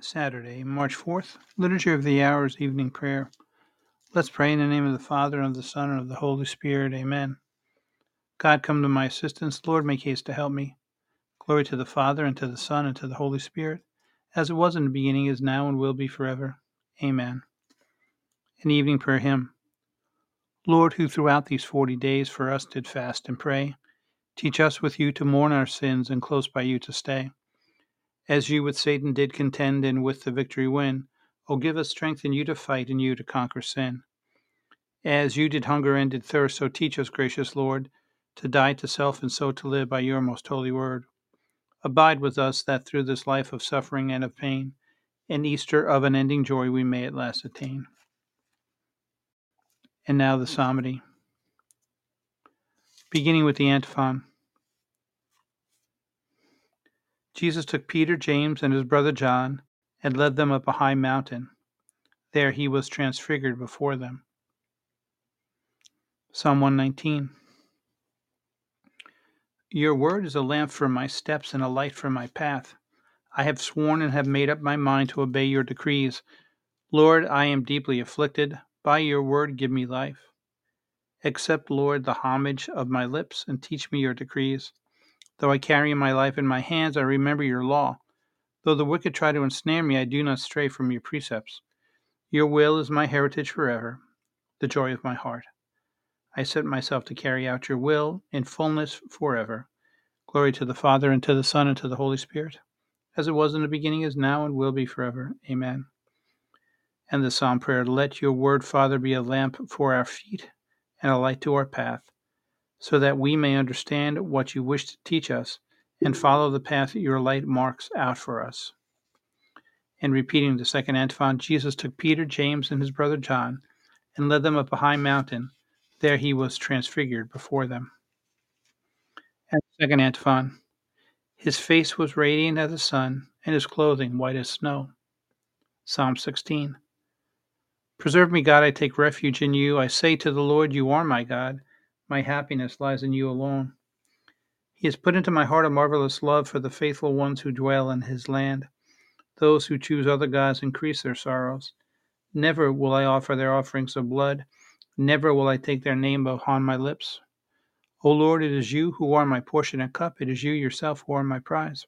Saturday, March 4th, Liturgy of the Hours, Evening Prayer. Let's pray in the name of the Father, and of the Son, and of the Holy Spirit. Amen. God, come to my assistance. Lord, make haste to help me. Glory to the Father, and to the Son, and to the Holy Spirit, as it was in the beginning, is now, and will be forever. Amen. An evening prayer hymn. Lord, who throughout these forty days for us did fast and pray, teach us with you to mourn our sins and close by you to stay. As you with Satan did contend and with the victory win, O give us strength in you to fight and you to conquer sin. As you did hunger and did thirst, so teach us, gracious Lord, to die to self and so to live by your most holy word. Abide with us that through this life of suffering and of pain, an Easter of unending joy we may at last attain. And now the psalmody. Beginning with the antiphon. Jesus took Peter, James, and his brother John, and led them up a high mountain. There he was transfigured before them. Psalm 119. Your word is a lamp for my steps and a light for my path. I have sworn and have made up my mind to obey your decrees. Lord, I am deeply afflicted. By your word, give me life. Accept, Lord, the homage of my lips and teach me your decrees. Though I carry my life in my hands, I remember your law. Though the wicked try to ensnare me, I do not stray from your precepts. Your will is my heritage forever, the joy of my heart. I set myself to carry out your will in fullness forever. Glory to the Father, and to the Son, and to the Holy Spirit, as it was in the beginning, is now, and will be forever. Amen. And the Psalm prayer Let your word, Father, be a lamp for our feet and a light to our path so that we may understand what you wish to teach us and follow the path your light marks out for us. And repeating the second antiphon, Jesus took Peter, James, and his brother John and led them up a high mountain. There he was transfigured before them. And the second antiphon, his face was radiant as the sun, and his clothing white as snow. Psalm 16. Preserve me, God, I take refuge in you. I say to the Lord, You are my God. My happiness lies in you alone. He has put into my heart a marvelous love for the faithful ones who dwell in his land. Those who choose other gods increase their sorrows. Never will I offer their offerings of blood. Never will I take their name upon my lips. O Lord, it is you who are my portion and cup. It is you yourself who are my prize.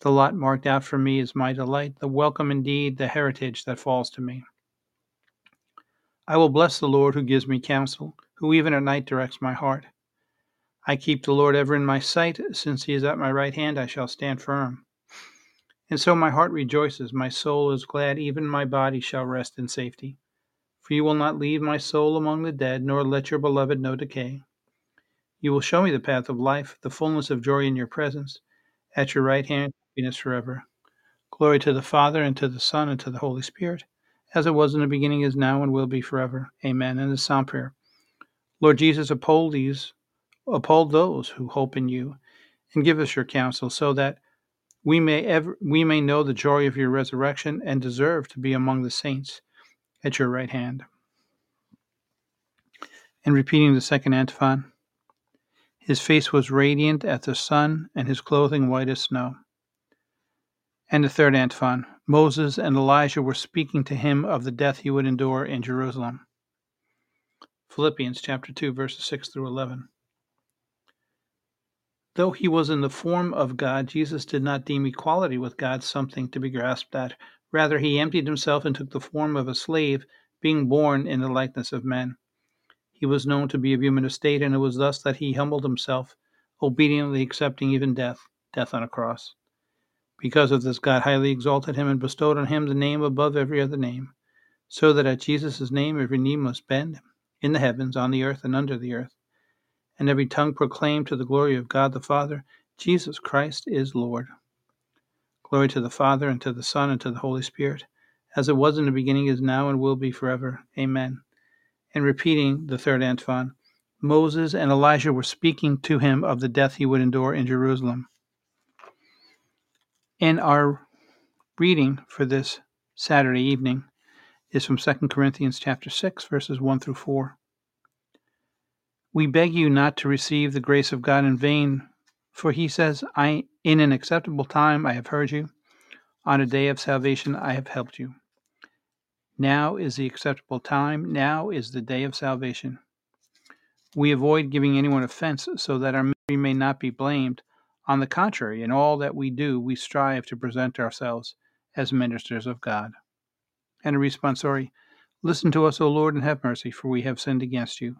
The lot marked out for me is my delight, the welcome indeed, the heritage that falls to me. I will bless the Lord who gives me counsel who even at night directs my heart. I keep the Lord ever in my sight, since he is at my right hand, I shall stand firm. And so my heart rejoices, my soul is glad, even my body shall rest in safety. For you will not leave my soul among the dead, nor let your beloved know decay. You will show me the path of life, the fullness of joy in your presence. At your right hand, happiness forever. Glory to the Father, and to the Son, and to the Holy Spirit, as it was in the beginning, is now, and will be forever. Amen. And the Psalm prayer. Lord Jesus, uphold these, uphold those who hope in you, and give us your counsel, so that we may ever we may know the joy of your resurrection and deserve to be among the saints at your right hand. And repeating the second antiphon, his face was radiant as the sun, and his clothing white as snow. And the third antiphon, Moses and Elijah were speaking to him of the death he would endure in Jerusalem. Philippians chapter 2 verses 6 through 11. Though he was in the form of God, Jesus did not deem equality with God something to be grasped at. Rather, he emptied himself and took the form of a slave, being born in the likeness of men. He was known to be of human estate, and it was thus that he humbled himself, obediently accepting even death, death on a cross. Because of this, God highly exalted him and bestowed on him the name above every other name, so that at Jesus' name every knee must bend in the heavens, on the earth, and under the earth, and every tongue proclaim to the glory of God the Father, Jesus Christ is Lord. Glory to the Father, and to the Son, and to the Holy Spirit, as it was in the beginning, is now, and will be forever. Amen. And repeating the third antiphon, Moses and Elijah were speaking to him of the death he would endure in Jerusalem. In our reading for this Saturday evening is from 2 Corinthians chapter 6 verses 1 through 4. We beg you not to receive the grace of God in vain, for he says, I in an acceptable time I have heard you. On a day of salvation I have helped you. Now is the acceptable time. Now is the day of salvation. We avoid giving anyone offense so that our ministry may not be blamed. On the contrary, in all that we do, we strive to present ourselves as ministers of God. And a responsory Listen to us, O Lord, and have mercy, for we have sinned against you.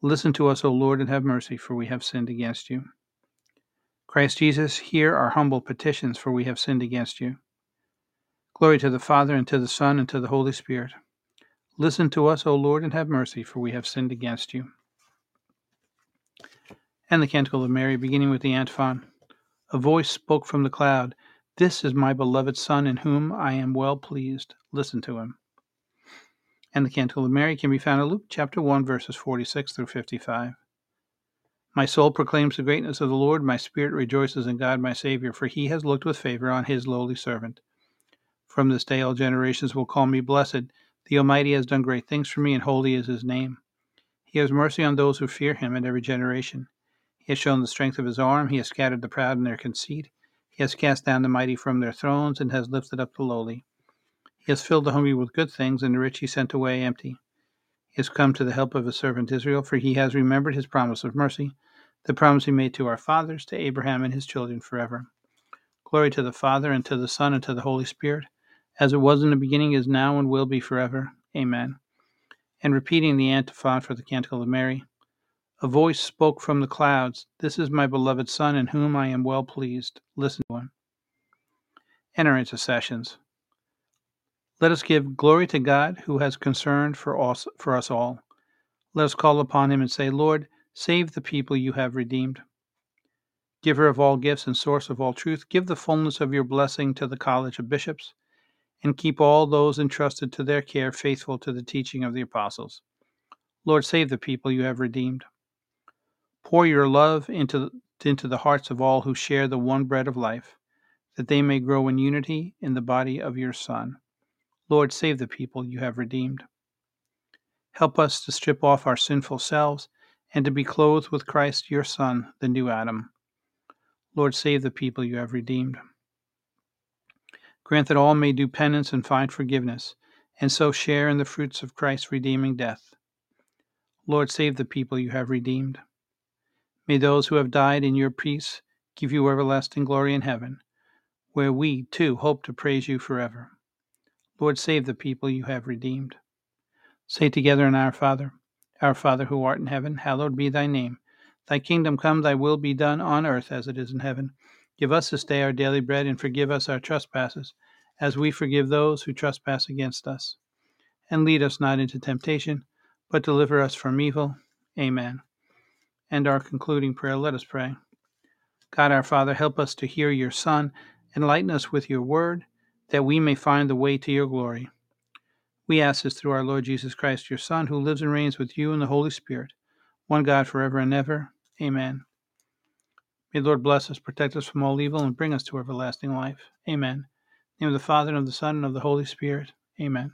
Listen to us, O Lord, and have mercy, for we have sinned against you. Christ Jesus, hear our humble petitions, for we have sinned against you. Glory to the Father, and to the Son, and to the Holy Spirit. Listen to us, O Lord, and have mercy, for we have sinned against you. And the Canticle of Mary, beginning with the antiphon. A voice spoke from the cloud, This is my beloved Son, in whom I am well pleased. Listen to him. And the Canticle of Mary can be found in Luke chapter 1, verses 46 through 55. My soul proclaims the greatness of the Lord, my spirit rejoices in God my Savior, for he has looked with favor on his lowly servant. From this day all generations will call me blessed. The Almighty has done great things for me, and holy is his name. He has mercy on those who fear him in every generation. He has shown the strength of his arm. He has scattered the proud in their conceit. He has cast down the mighty from their thrones, and has lifted up the lowly. He has filled the hungry with good things, and the rich he sent away empty. He has come to the help of his servant Israel, for he has remembered his promise of mercy, the promise he made to our fathers, to Abraham and his children forever. Glory to the Father, and to the Son, and to the Holy Spirit as it was in the beginning, is now, and will be forever. Amen. And repeating the antiphon for the Canticle of Mary, a voice spoke from the clouds, This is my beloved Son, in whom I am well pleased. Listen to him. Enter intercessions. Let us give glory to God, who has concern for us, for us all. Let us call upon him and say, Lord, save the people you have redeemed. Giver of all gifts and source of all truth, give the fullness of your blessing to the College of Bishops and keep all those entrusted to their care faithful to the teaching of the apostles. Lord, save the people you have redeemed. Pour your love into, into the hearts of all who share the one bread of life, that they may grow in unity in the body of your Son. Lord, save the people you have redeemed. Help us to strip off our sinful selves and to be clothed with Christ, your Son, the new Adam. Lord, save the people you have redeemed. Grant that all may do penance and find forgiveness, and so share in the fruits of Christ's redeeming death. Lord, save the people you have redeemed. May those who have died in your peace give you everlasting glory in heaven, where we, too, hope to praise you forever. Lord, save the people you have redeemed. Say together in Our Father, Our Father who art in heaven, hallowed be thy name. Thy kingdom come, thy will be done on earth as it is in heaven. Give us this day our daily bread, and forgive us our trespasses as we forgive those who trespass against us. And lead us not into temptation, but deliver us from evil. Amen. And our concluding prayer, let us pray. God our Father, help us to hear your Son, enlighten us with your word, that we may find the way to your glory. We ask this through our Lord Jesus Christ, your Son, who lives and reigns with you in the Holy Spirit, one God forever and ever. Amen. May the Lord bless us, protect us from all evil, and bring us to everlasting life. Amen name of the Father, and of the Son, and of the Holy Spirit. Amen.